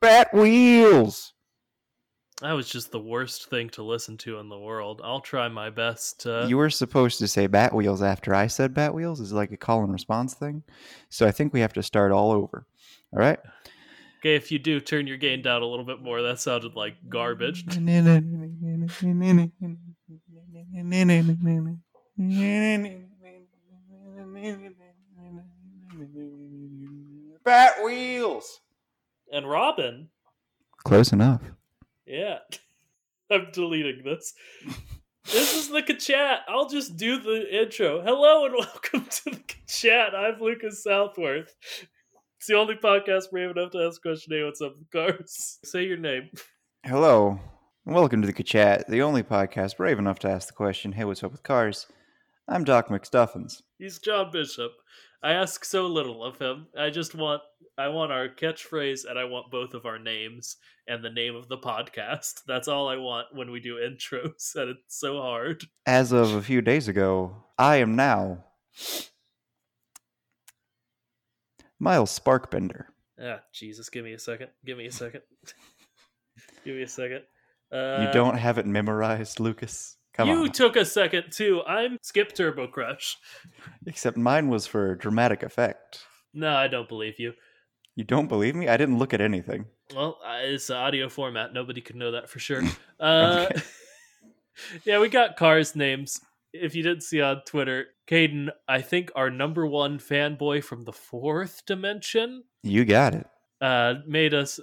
Bat wheels. That was just the worst thing to listen to in the world. I'll try my best to. You were supposed to say bat wheels after I said bat wheels. Is like a call and response thing. So I think we have to start all over. All right. Okay, if you do, turn your gain down a little bit more. That sounded like garbage. Bat wheels. And Robin, Close enough. yeah. I'm deleting this. This is the chat. I'll just do the intro. Hello and welcome to the chat. I'm Lucas Southworth. It's the only podcast brave enough to ask a question. Hey, what's up, with cars? Say your name. Hello, and welcome to the Chat, the only podcast brave enough to ask the question, "Hey, what's up with cars?" I'm Doc McStuffins. He's John Bishop. I ask so little of him. I just want I want our catchphrase and I want both of our names and the name of the podcast. That's all I want when we do intros, and it's so hard. As of a few days ago, I am now Miles Sparkbender. Ah, Jesus, give me a second. Give me a second. give me a second. Uh, you don't have it memorized, Lucas. Come on. you on. took a second too. I'm Skip Turbo Crush. Except mine was for dramatic effect. No, I don't believe you. You don't believe me? I didn't look at anything. Well, uh, it's audio format. Nobody could know that for sure. Uh, Okay. yeah, we got cars names. If you didn't see on Twitter, Caden, I think our number one fanboy from the fourth dimension, You got it. uh, made us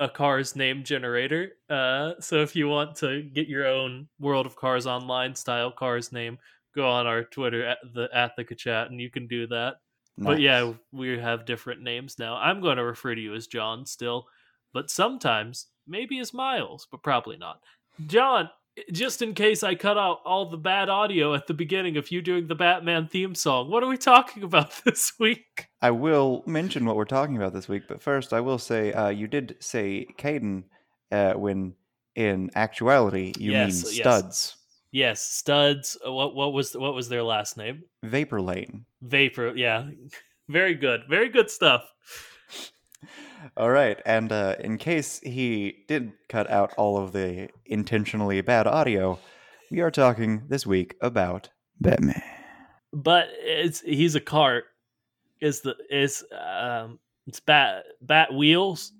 a cars name generator. Uh, so if you want to get your own World of Cars Online style cars name, go on our Twitter at the at the chat, and you can do that. But yeah, we have different names now. I'm going to refer to you as John still, but sometimes maybe as Miles, but probably not. John, just in case I cut out all the bad audio at the beginning of you doing the Batman theme song, what are we talking about this week? I will mention what we're talking about this week, but first I will say uh, you did say Caden uh, when in actuality you Yes, mean studs. Yes, Studs. uh, What what was what was their last name? Vapor Lane. Vapor. Yeah, very good, very good stuff. All right, and uh, in case he did cut out all of the intentionally bad audio, we are talking this week about Batman. but it's he's a cart is the is um it's bat bat wheels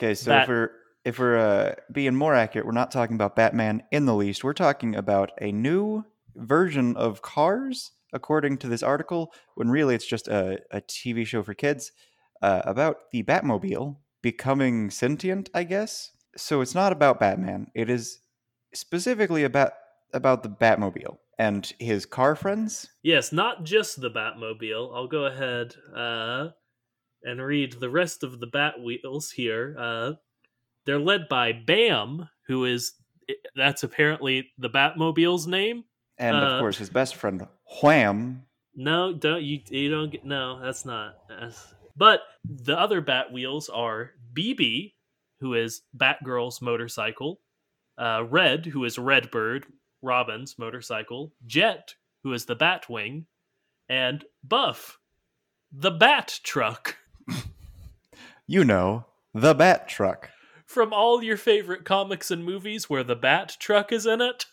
Okay, so Bat- if we're if we're uh, being more accurate, we're not talking about Batman in the least. We're talking about a new version of Cars, according to this article. When really it's just a, a TV show for kids uh, about the Batmobile becoming sentient. I guess so. It's not about Batman. It is specifically about about the Batmobile and his car friends. yes not just the batmobile i'll go ahead uh and read the rest of the bat wheels here uh they're led by bam who is that's apparently the batmobile's name And Uh, of course, his best friend Wham. No, don't you? You don't get. No, that's not. That's, but the other Bat wheels are BB, who is Batgirl's motorcycle, uh, Red, who is Redbird, Robin's motorcycle, Jet, who is the Batwing, and Buff, the Bat Truck. You know, the Bat Truck. From all your favorite comics and movies where the Bat Truck is in it.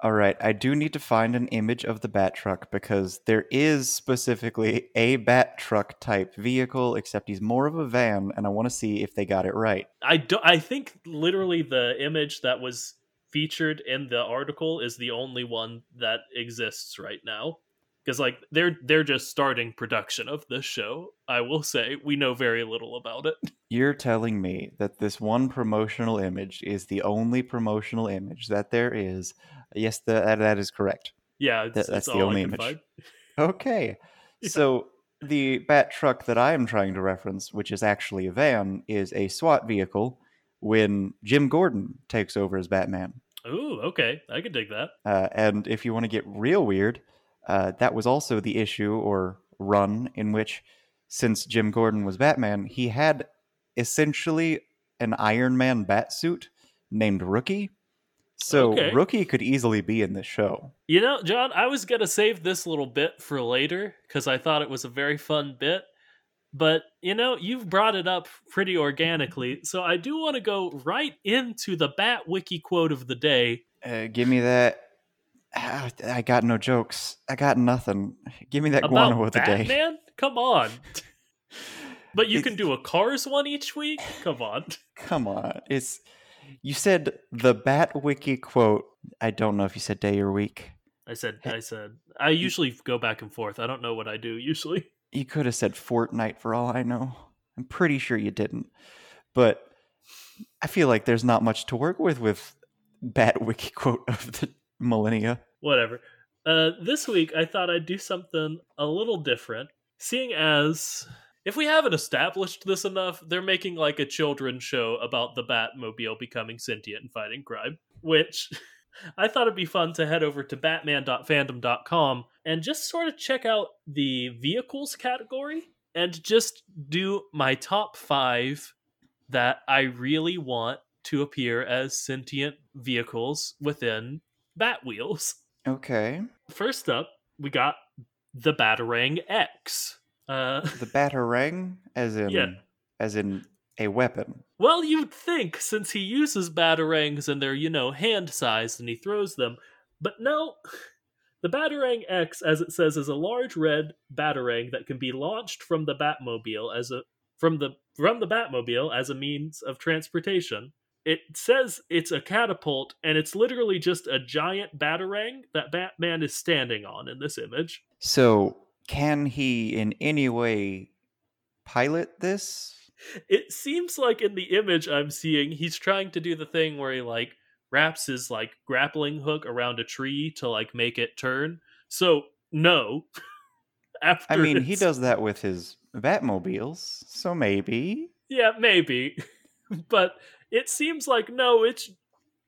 All right, I do need to find an image of the Bat Truck because there is specifically a Bat Truck type vehicle, except he's more of a van, and I want to see if they got it right. I do I think literally the image that was featured in the article is the only one that exists right now. Because like they're they're just starting production of this show. I will say we know very little about it. You're telling me that this one promotional image is the only promotional image that there is. Yes, the, that, that is correct. Yeah, it's, That- it's that's the only image. find. Okay. Yeah. So the Bat Truck that I am trying to reference, which is actually a van, is a SWAT vehicle when Jim Gordon takes over as Batman. Ooh, okay, I could dig that. Uh, and if you want to get real weird, uh, that was also the issue or run in which, since Jim Gordon was Batman, he had essentially an Iron Man bat suit named Rookie. So Okay. Rookie could easily be in this show. You know, John, I was gonna save this little bit for later because I thought it was a very fun bit. But you know, you've brought it up pretty organically, so I do want to go right into the Bat Wiki quote of the day. Uh, give me that. Ah, I got no jokes. I got nothing. Give me that about guano of the day. Batman. Come on. But you can do a Cars one each week. Come on. Come on. It's you said the Bat Wiki quote. I don't know if you said day or week. I said. I said. I usually go back and forth. I don't know what I do usually. You could have said Fortnite for all I know. I'm pretty sure you didn't. But I feel like there's not much to work with with Bat Wiki quote of the millennia. whatever. Uh, this week, I thought I'd do something a little different, seeing as if we haven't established this enough, they're making like a children's show about the Batmobile becoming sentient and fighting crime, which I thought it'd be fun to head over to batman.fandom.com and just sort of check out the vehicles category and just do my top five that I really want to appear as sentient vehicles within Bat Wheels. Okay. First up, we got the Batarang X. Uh, The Batarang, as in Yeah. as in a weapon. well, you'd think since he uses Batarangs and they're, you know, hand sized and he throws them. But no, the Batarang X, as it says, is a large red Batarang that can be launched from the Batmobile as a from the from the Batmobile as a means of transportation. It says it's a catapult, and it's literally just a giant Batarang that Batman is standing on in this image. So, can he in any way pilot this? it seems like in the image I'm seeing, he's trying to do the thing where he like wraps his like grappling hook around a tree to like make it turn. So no. After I mean, he does that with his Batmobiles, so maybe. Yeah, maybe. but it seems like no, it's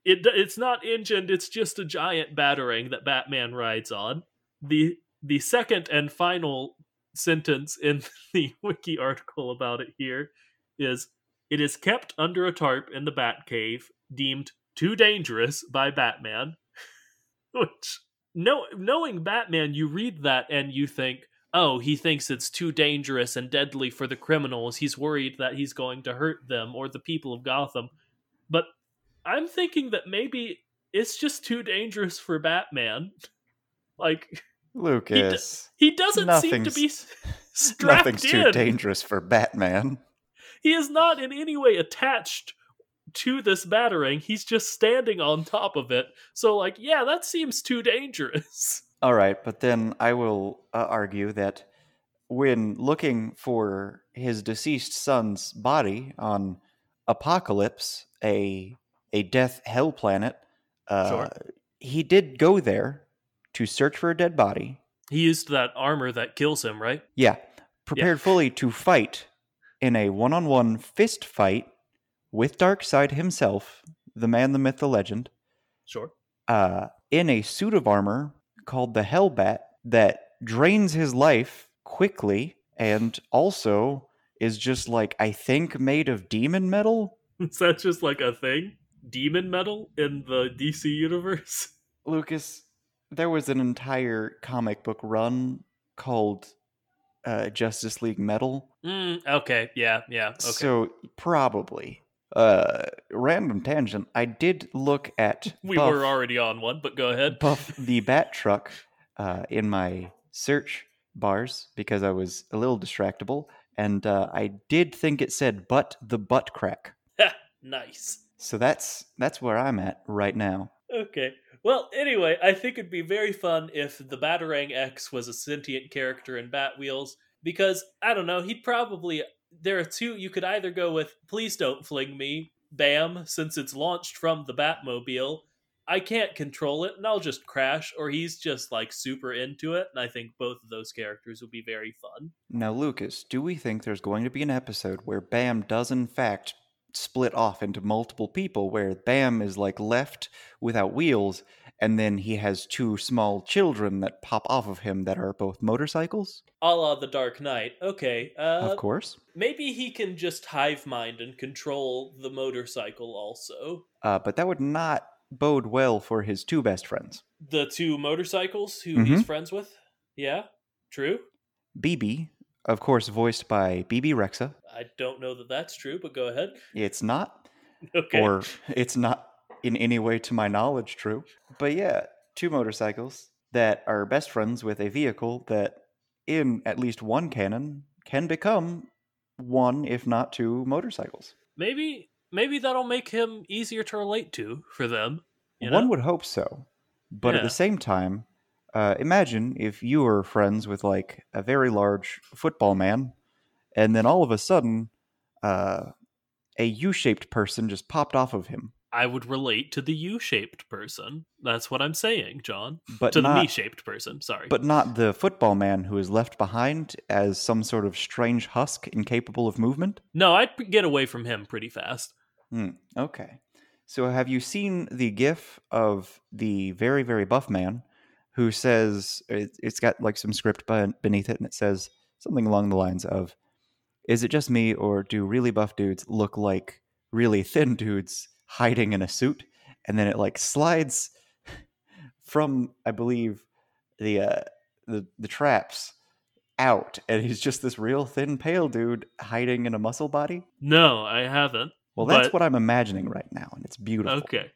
it it's not engined, it's just a giant Batarang that Batman rides on. The the second and final sentence in the wiki article about it here is it is kept under a tarp in the Batcave, deemed too dangerous by Batman. Which no knowing Batman, you read that and you think, oh, he thinks it's too dangerous and deadly for the criminals. He's worried that he's going to hurt them or the people of Gotham. But I'm thinking that maybe it's just too dangerous for Batman. Like Lucas. he doesn't seem to be strapped Nothing's in. too dangerous for Batman. He is not in any way attached to this Batarang. He's just standing on top of it. So, like, yeah, that seems too dangerous. All right, but then I will uh, argue that when looking for his deceased son's body on Apokolips, a a death hell planet, uh, Sure. he did go there to search for a dead body. He used that armor that kills him, right? Yeah, prepared fully to fight in a one-on-one fist fight with Darkseid himself, the man, the myth, the legend. Sure. uh, in a suit of armor called the Hellbat that drains his life quickly and also is just like, I think, made of demon metal. Is that just like a thing? Demon metal in the DC universe? Lucas, there was an entire comic book run called uh, Justice League Metal. Mm, okay, yeah, yeah, okay. So, probably. Uh, random tangent. I did look at We Buff, were already on one, but go ahead. Buff the Bat Truck uh, in my search bars because I was a little distractible, and uh, I did think it said "but the butt crack." nice. So that's that's where I'm at right now. Okay. Well, anyway, I think it'd be very fun if the Batarang X was a sentient character in Bat Wheels because I don't know, he'd probably there are two you could either go with please don't fling me, bam, since it's launched from the Batmobile. I can't control it and I'll just crash or he's just like super into it and I think both of those characters would be very fun. Now, Lucas, do we think there's going to be an episode where Bam does in fact split off into multiple people, where Bam is like left without wheels, and then he has two small children that pop off of him that are both motorcycles? A la the Dark Knight. Okay. Uh of course. maybe he can just hive mind and control the motorcycle also. Uh, but that would not bode well for his two best friends. the two motorcycles who Mhm. he's friends with. Yeah, true. BB, of course, voiced by Bebe Rexha. I don't know that that's true, but go ahead. It's not, Okay. or it's not in any way to my knowledge true. But yeah, two motorcycles that are best friends with a vehicle that, in at least one canon, can become one, if not two, motorcycles. maybe maybe that'll make him easier to relate to for them. You One would hope so. But at the same time, uh, imagine if you were friends with like a very large football man, and then all of a sudden, uh, a U-shaped person just popped off of him, I would relate to the U-shaped person. That's what I'm saying, John. but to the not, me-shaped person. Sorry. but not the football man who is left behind as some sort of strange husk incapable of movement. no, I'd get away from him pretty fast. Hmm, okay. So have you seen the gif of the very, very buff man who says it, it's got like some script beneath it and it says something along the lines of Is it just me or do really buff dudes look like really thin dudes hiding in a suit? And then it like slides from, I believe, the uh, the the traps out, and he's just this real thin, pale dude hiding in a muscle body. No, I haven't. Well, that's But- what I'm imagining right now, and it's beautiful. Okay.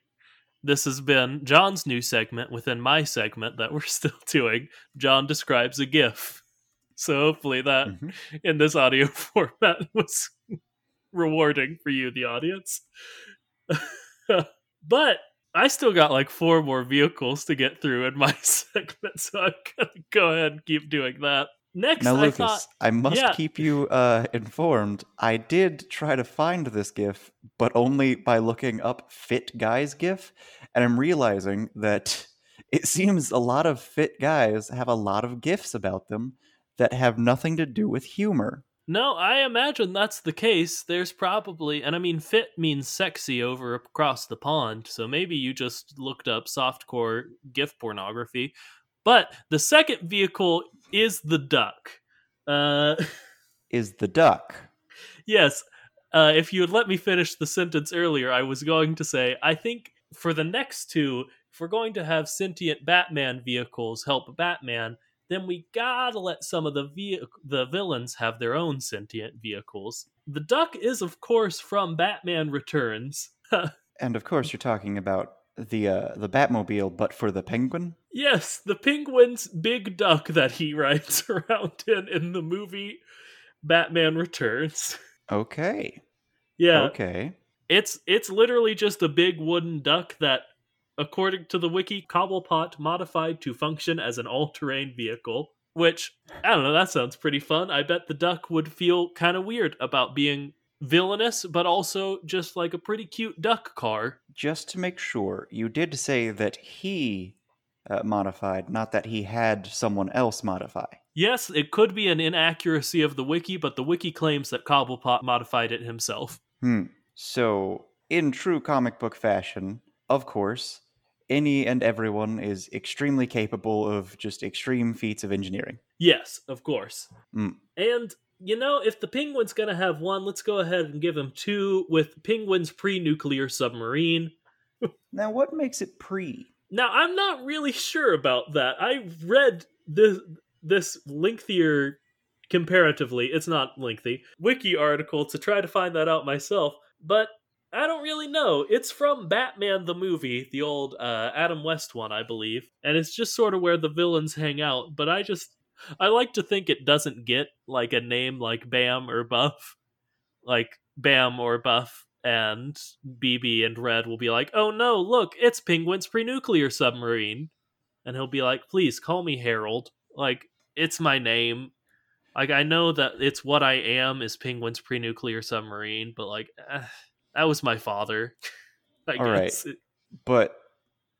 This has been John's new segment within my segment that we're still doing. John describes a GIF. So hopefully that Mhm. in this audio format was rewarding for you, the audience. but I still got like four more vehicles to get through in my segment, so I'm gonna go ahead and keep doing that. Next, Now, I Lucas, thought I must yeah. keep you uh, informed. I did try to find this GIF, but only by looking up "fit guys" GIF, and I'm realizing that it seems a lot of fit guys have a lot of GIFs about them that have nothing to do with humor. No, I imagine that's the case. There's probably, and I mean, fit means sexy over across the pond, so maybe you just looked up softcore GIF pornography. But the second vehicle is the duck. Uh, Is the duck? yes, uh, if you had let me finish the sentence earlier, I was going to say, I think for the next two, if we're going to have sentient Batman vehicles help Batman, then we gotta let some of the vehi- the villains have their own sentient vehicles. The duck is, of course, from Batman Returns. And of course, you're talking about the uh, the Batmobile, but for the penguin. yes, the penguin's big duck that he rides around in in the movie Batman Returns. Okay. Yeah, Okay. It's it's literally just a big wooden duck that, according to the wiki, Cobblepot modified to function as an all-terrain vehicle. Which I don't know. That sounds pretty fun. I bet the duck would feel kind of weird about being villainous, but also just like a pretty cute duck car. just to make sure, you did say that he uh, modified, not that he had someone else modify. Yes, it could be an inaccuracy of the wiki, but the wiki claims that Cobblepot modified it himself. Hmm. So, in true comic book fashion, of course, any and everyone is extremely capable of just extreme feats of engineering. Yes, of course. Mm. And you know, if the penguin's gonna have one, let's go ahead and give him two with penguin's pre-nuclear submarine. Now, what makes it pre? Now, I'm not really sure about that. I read this this lengthier comparatively, it's not lengthy, wiki article to try to find that out myself, but I don't really know. It's from Batman the movie, the old uh, Adam West one, I believe, and it's just sort of where the villains hang out. But I just I like to think it doesn't get like a name like Bam or Buff, like Bam or Buff, and BB and Red will be like, "Oh no, look, it's Penguin's pre-nuclear submarine," and he'll be like, "Please call me Harold. Like it's my name." Like I know that it's what I am is Penguin's pre-nuclear submarine, but like eh, that was my father. I All right. guess. It- But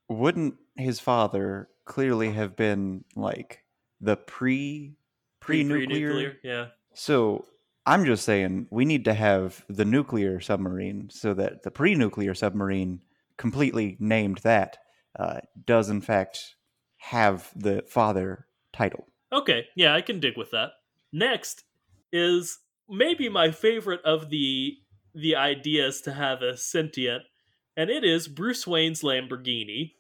wouldn't his father clearly have been like the pre pre-nuclear? pre-nuclear, yeah. So I'm just saying we need to have the nuclear submarine so that the pre-nuclear submarine, completely named that, uh, does in fact have the father title. Okay, yeah, I can dig with that. Next is maybe my favorite of the the ideas to have a sentient, and it is Bruce Wayne's Lamborghini.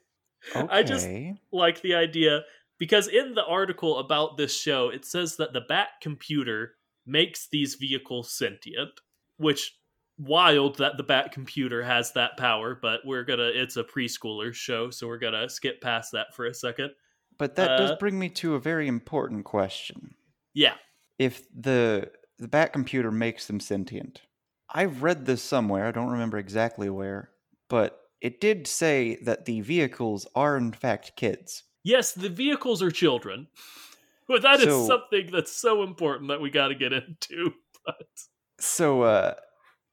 Okay. I just- Like the idea because in the article about this show, it says that the Bat computer makes these vehicles sentient, which wild that the Bat computer has that power, but we're gonna it's a preschooler show, so we're gonna skip past that for a second. But that does uh, bring me to a very important question. Yeah. if the the bat computer makes them sentient i've read this somewhere i don't remember exactly where but it did say that the vehicles are in fact kids Yes, the vehicles are children. But that is So- something that's so important that we got to get into. But so uh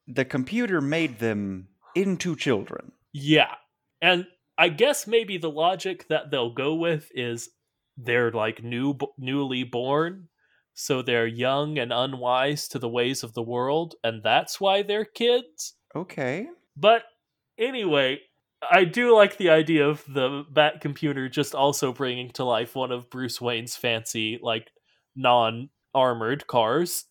the computer made them into children yeah. And I guess maybe the logic that they'll go with is they're like new newly born, so they're young and unwise to the ways of the world and that's why they're kids. okay But anyway, I do like the idea of the Bat computer just also bringing to life one of Bruce Wayne's fancy, like non armored cars.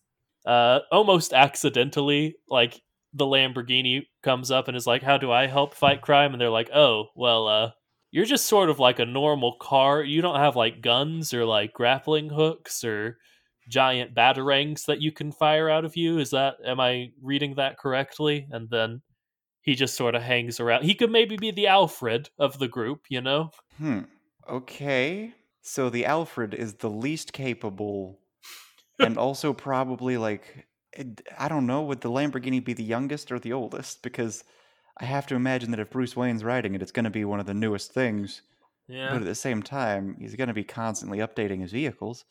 Uh, almost accidentally, like the Lamborghini comes up and is like, "How do I help fight crime?" And they're like, "Oh, well, uh, you're just sort of like a normal car. You don't have like guns or like grappling hooks or." Giant batarangs that you can fire out of you is that am i reading that correctly and then he just sort of hangs around. He could maybe be the Alfred of the group, you know? hmm okay so the alfred is the least capable and also probably like i don't know would the lamborghini be the youngest or the oldest because i have to imagine that if bruce wayne's riding it it's going to be one of the newest things Yeah. But at the same time, he's going to be constantly updating his vehicles.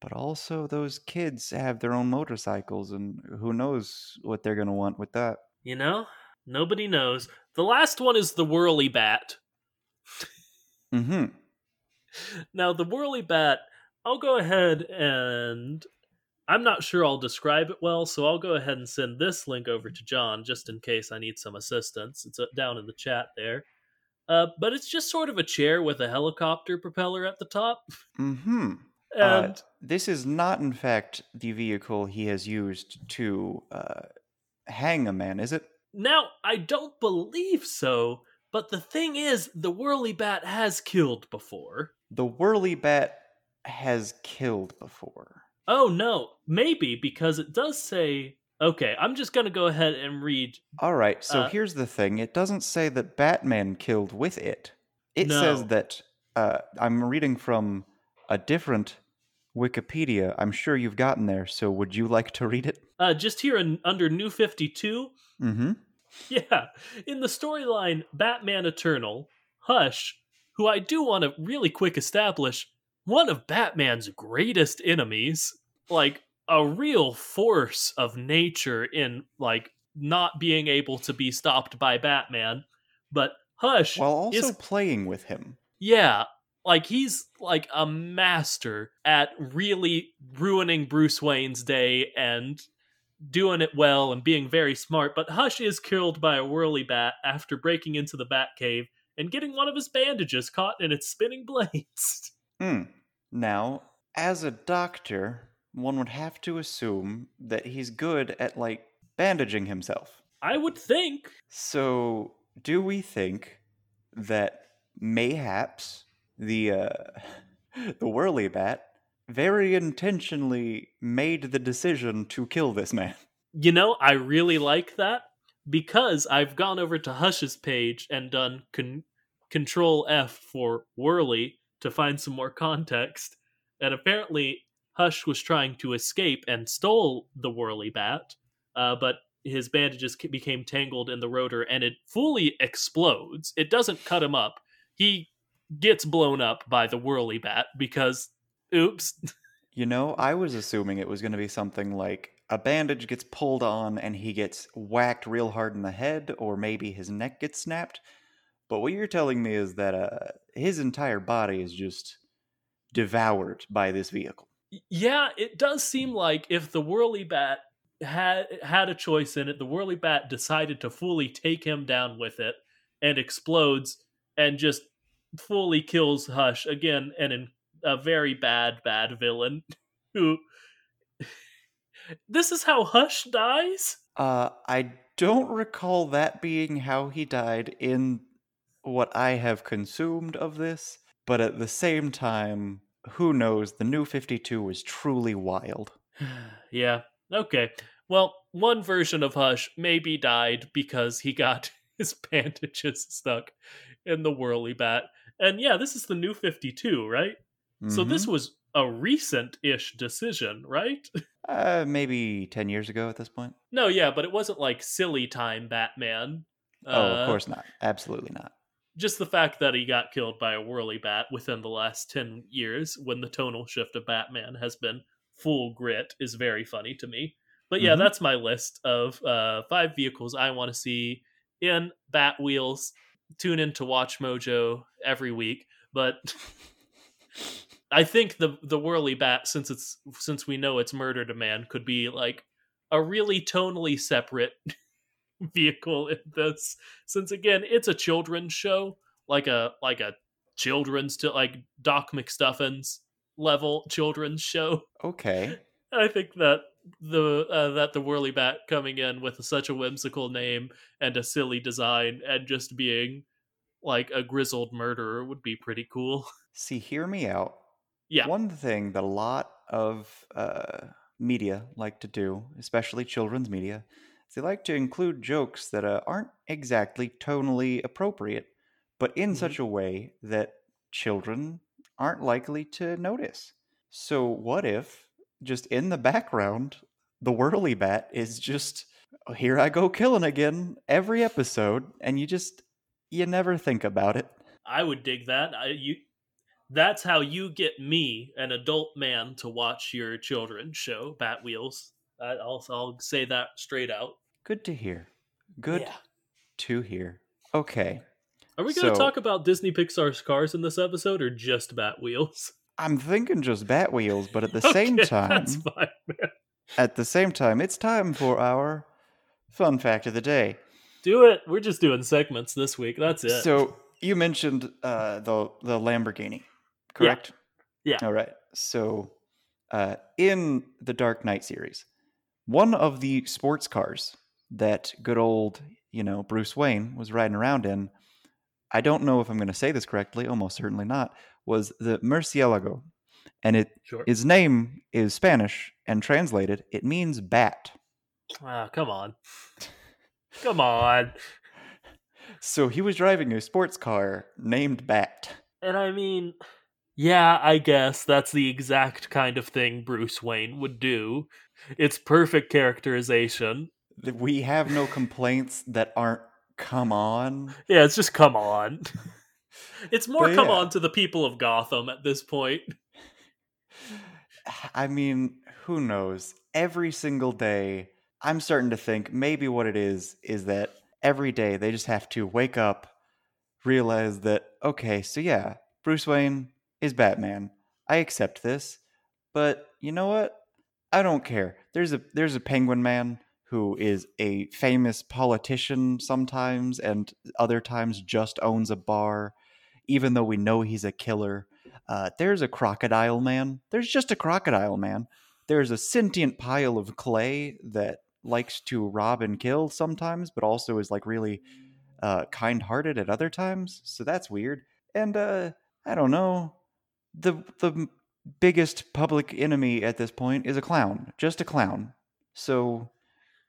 But also, those kids have their own motorcycles, and who knows what they're going to want with that. You know? Nobody knows. The last one is the Whirly Bat. mm-hmm Now, the Whirly Bat, I'll go ahead and. I'm not sure I'll describe it well, so I'll go ahead and send this link over to John just in case I need some assistance. It's uh, down in the chat there. Uh, but it's just sort of a chair with a helicopter propeller at the top. mm-hmm And Uh, this is not, in fact, the vehicle he has used to uh, hang a man, is it? Now, I don't believe so, but the thing is, the Whirly Bat has killed before. The Whirly Bat has killed before. Oh no, maybe because it does say. Okay, I'm just gonna go ahead and read. All right, so Uh, here's the thing. It doesn't say that Batman killed with it. It No. says that uh, I'm reading from a different Wikipedia. I'm sure you've gotten there, so would you like to read it? Uh, just here in, under New 52, Mm-hmm. yeah, in the storyline Batman Eternal, Hush, who I do want to really quick establish, one of Batman's greatest enemies, like a real force of nature in like not being able to be stopped by Batman. But Hush While also is playing with him. Yeah, like he's like a master at really ruining Bruce Wayne's day and doing it well and being very smart. But Hush is killed by a whirly bat after breaking into the bat cave and getting one of his bandages caught in its spinning blades. Hmm. Now, as a doctor, one would have to assume that he's good at, like, bandaging himself. I would think. So, do we think that mayhaps the uh, the whirly bat very intentionally made the decision to kill this man? You know, I really like that because I've gone over to Hush's page and done con- Control F for Whirly to find some more context, and apparently Hush was trying to escape and stole the Whirly Bat, uh, but his bandages became tangled in the rotor and it fully explodes. It doesn't cut him up. He gets blown up by the Whirly Bat because, oops. You know, I was assuming it was going to be something like a bandage gets pulled on and he gets whacked real hard in the head, or maybe his neck gets snapped. But what you're telling me is that uh, his entire body is just devoured by this vehicle. Yeah, it does seem like if the Whirly Bat had had a choice in it, the Whirly Bat decided to fully take him down with it and explodes and just fully kills Hush again, and in a very bad, bad villain who. this is how Hush dies. Uh, I don't recall that being how he died in what I have consumed of this, but at the same time, who knows? The new 52 was truly wild. yeah. Okay. Well, one version of Hush maybe died because he got his bandages stuck in the whirly bat. And yeah, this is the new 52, right? Mm-hmm. So this mm-hmm. was a recent-ish decision, right? Uh, maybe 10 years ago at this point. No, yeah, but it wasn't like silly time Batman. Oh, uh, of course not. Absolutely not. Just the fact that he got killed by a whirly bat within the last 10 years when the tonal shift of Batman has been full grit is very funny to me. But yeah, mm-hmm. that's my list of uh, five vehicles I want to see in Bat Wheels. Tune in to WatchMojo every week, but I think the the Whirly Bat, since it's since we know it's Murder man could be like a really tonally separate vehicle in this. Since again, it's a children's show, like a like a children's to like Doc McStuffins level children's show. Okay. I think that the uh, that the whirly bat coming in with such a whimsical name and a silly design and just being like a grizzled murderer would be pretty cool. See, hear me out. Yeah. One thing that a lot of uh, media like to do, especially children's media, is they like to include jokes that uh, aren't exactly tonally appropriate, but in mm-hmm. such a way that children aren't likely to notice. So, what if just in the background, the whirly bat is just oh, here I go killing again every episode, and you just you never think about it. I would dig that. I, you, that's how you get me, an adult man, to watch your children's show, Bat Wheels. I, will I'll say that straight out. Good to hear. Good yeah. to hear. Okay. Are we going to so, talk about Disney Pixar's cars in this episode, or just Bat Wheels? I'm thinking just bat wheels, but at the okay, same time, fine, at the same time, it's time for our fun fact of the day. Do it. We're just doing segments this week. That's it. So you mentioned uh, the the Lamborghini, correct? Yeah. yeah. All right. So uh, in the Dark Knight series, one of the sports cars that good old you know Bruce Wayne was riding around in. I don't know if I'm going to say this correctly. Almost certainly not was the Murcielago, and it sure. its name is Spanish and translated it means bat. Ah, come on, come on. So he was driving a sports car named Bat. And I mean, yeah, I guess that's the exact kind of thing Bruce Wayne would do. It's perfect characterization. We have no complaints that aren't come on. Yeah, it's just come on. It's more but come yeah. on to the people of Gotham at this point. I mean, who knows? Every single day, I'm starting to think maybe what it is is that every day they just have to wake up, realize that, okay, so yeah, Bruce Wayne is Batman. I accept this. But you know what? I don't care. There's a there's a penguin man who is a famous politician sometimes and other times just owns a bar even though we know he's a killer. Uh, there's a crocodile man. There's just a crocodile man. There's a sentient pile of clay that likes to rob and kill sometimes, but also is like really uh, kind-hearted at other times. So that's weird. And uh, I don't know. The the biggest public enemy at this point is a clown, just a clown. So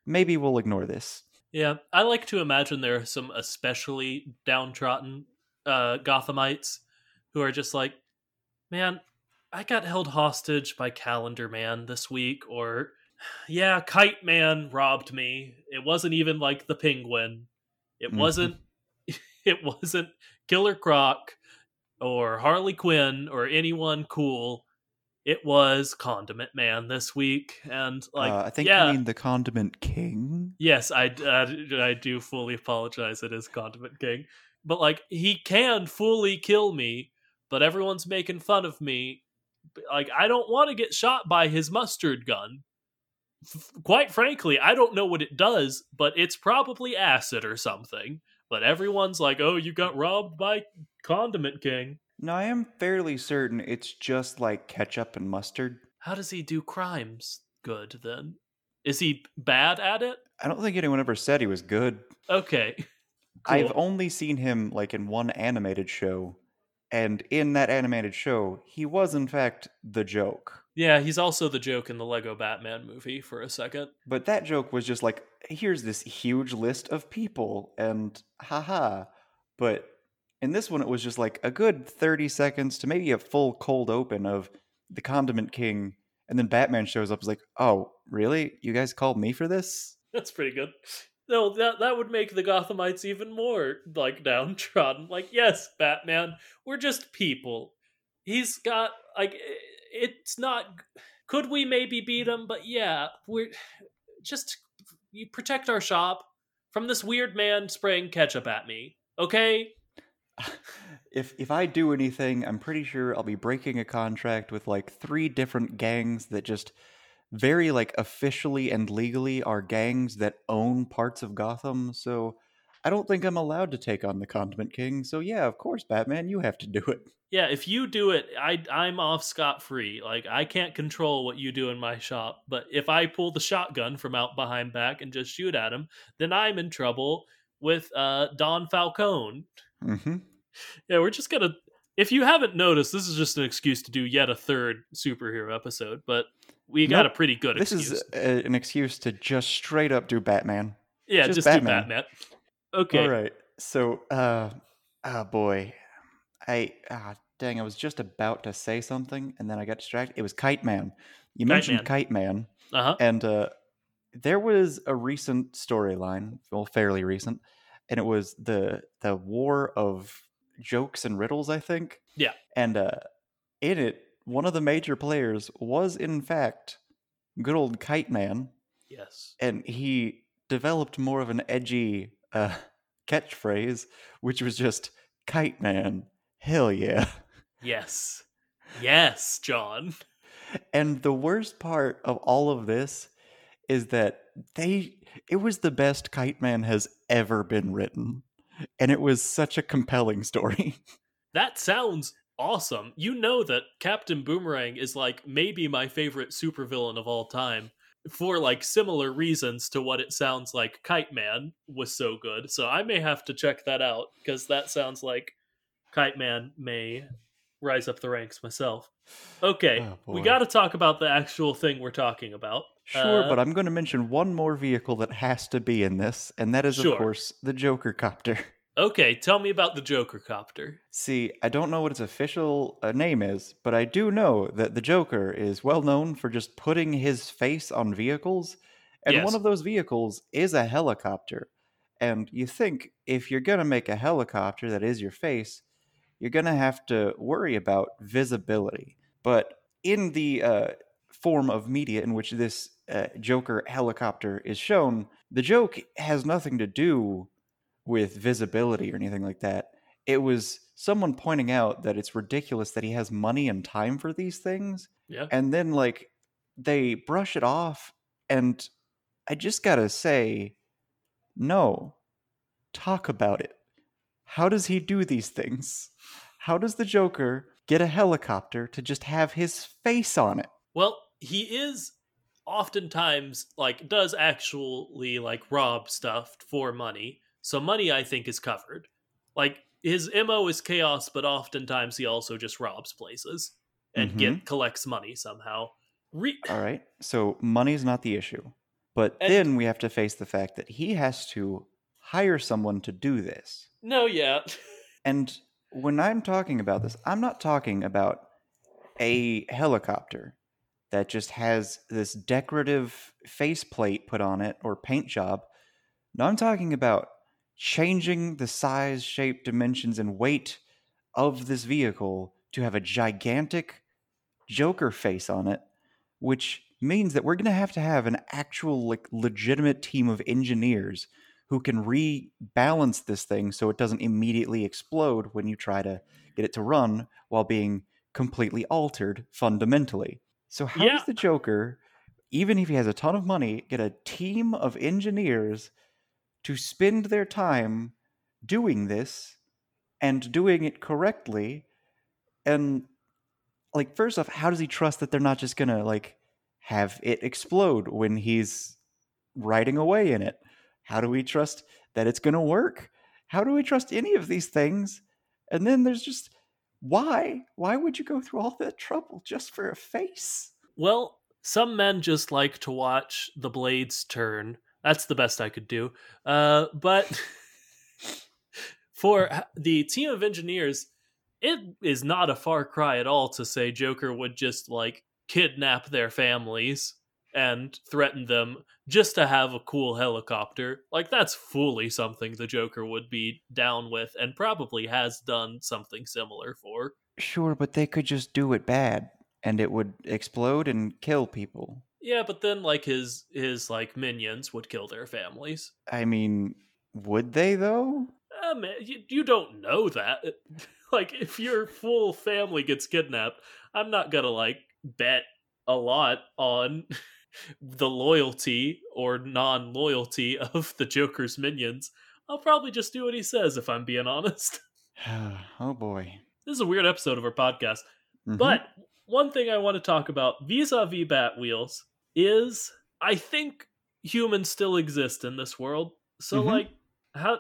maybe we'll ignore this. Yeah, I like to imagine there are some especially downtrodden uh, Gothamites who are just like, man, I got held hostage by Calendar Man this week, or yeah, Kite Man robbed me. It wasn't even like the Penguin. It Mhm. wasn't. It wasn't Killer Croc or Harley Quinn or anyone cool. It was Condiment Man this week, and like, uh, I think yeah, you mean the Condiment King. Yes, I, I, I do fully apologize. It is Condiment King. But, like, he can fully kill me, but everyone's making fun of me. Like, I don't want to get shot by his mustard gun. F- quite frankly, I don't know what it does, but it's probably acid or something. But everyone's like, oh, you got robbed by Condiment King. No, I am fairly certain it's just like ketchup and mustard. How does he do crimes good then? Is he bad at it? I don't think anyone ever said he was good. Okay. I've only seen him like in one animated show, and in that animated show, he was in fact the joke. Yeah, he's also the joke in the Lego Batman movie for a second. But that joke was just like, here's this huge list of people, and haha. But in this one, it was just like a good 30 seconds to maybe a full cold open of the Condiment King, and then Batman shows up, is like, oh, really? You guys called me for this? That's pretty good. No, that that would make the Gothamites even more like downtrodden. Like, yes, Batman, we're just people. He's got like it's not could we maybe beat him, but yeah, we're just you protect our shop from this weird man spraying ketchup at me. Okay? If if I do anything, I'm pretty sure I'll be breaking a contract with like three different gangs that just very like officially and legally are gangs that own parts of Gotham. So I don't think I'm allowed to take on the Condiment King. So yeah, of course, Batman, you have to do it. Yeah, if you do it, I I'm off scot free. Like I can't control what you do in my shop, but if I pull the shotgun from out behind back and just shoot at him, then I'm in trouble with uh Don Falcone. hmm Yeah, we're just gonna. If you haven't noticed, this is just an excuse to do yet a third superhero episode, but we got Nope. a pretty good This excuse. is a, an excuse to just straight up do Batman. yeah, just just, do Batman. Batman. Okay. All right. So, uh, ah, boy, I ah, dang, I was just about to say something, and then I got distracted. It was Kite Man. You Kite mentioned Man. Kite Man, Uh huh. and uh, there was a recent storyline, well, fairly recent, and it was the the war of jokes and riddles, I think. Yeah. And uh, in it, one of the major players was in fact good old Kite Man Yes. and he developed more of an edgy uh, catchphrase, which was just "Kite Man, hell yeah!" Yes. Yes, John. And the worst part of all of this is that they it was the best Kite Man has ever been written, and it was such a compelling story. That sounds awesome. You know that Captain Boomerang is like maybe my favorite supervillain of all time for like similar reasons to what it sounds like Kite Man was so good. So I may have to check that out because that sounds like Kite Man may rise up the ranks myself. Okay, Oh, we got to talk about the actual thing we're talking about. Sure, Uh, but I'm going to mention one more vehicle that has to be in this, and that is, Sure. of course, the Joker Copter. Okay, tell me about the Joker copter. See, I don't know what its official uh, name is, but I do know that the Joker is well known for just putting his face on vehicles, and Yes. one of those vehicles is a helicopter. And you think if you're going to make a helicopter that is your face, you're going to have to worry about visibility. But in the uh, form of media in which this uh, Joker helicopter is shown, the joke has nothing to do with visibility or anything like that. It was someone pointing out that it's ridiculous that he has money and time for these things, Yeah. and then like they brush it off. And I just gotta say, no, talk about it. How does he do these things? How does the Joker get a helicopter to just have his face on it? Well, he is oftentimes like does actually like rob stuff for money. So money I think is covered. Like his MO is chaos, but oftentimes he also just robs places and get mm-hmm. collects money somehow. Re- All right, so money's not the issue. But And- then we have to face the fact that he has to hire someone to do this. No, yeah. And when I'm talking about this, I'm not talking about a helicopter that just has this decorative faceplate put on it or paint job. No, I'm talking about changing the size, shape, dimensions, and weight of this vehicle to have a gigantic Joker face on it, which means that we're going to have to have an actual, like, legitimate team of engineers who can rebalance this thing so it doesn't immediately explode when you try to get it to run while being completely altered fundamentally. So, how Yeah. does the Joker, even if he has a ton of money, get a team of engineers to spend their time doing this and doing it correctly? And, like, first off, how does he trust that they're not just gonna, like, have it explode when he's riding away in it? How do we trust that it's going to work? How do we trust any of these things? And then there's just why? Why would you go through all that trouble just for a face? Well, some men just like to watch the blades turn. That's the best I could do. Uh, but for the team of engineers, it is not a far cry at all to say Joker would just like kidnap their families and threaten them just to have a cool helicopter. Like that's fully something the Joker would be down with and probably has done something similar for. Sure, but they could just do it bad and it would explode and kill people. Yeah, but then like his his like minions would kill their families. I mean, would they though? Uh, man, you, you don't know that. like if your full family gets kidnapped, I'm not gonna like bet a lot on the loyalty or non-loyalty of the Joker's minions. I'll probably just do what he says if I'm being honest. oh boy. This is a weird episode of our podcast. Mhm. But one thing I want to talk about vis-a-vis Batwheels is I think humans still exist in this world. So Mhm. like how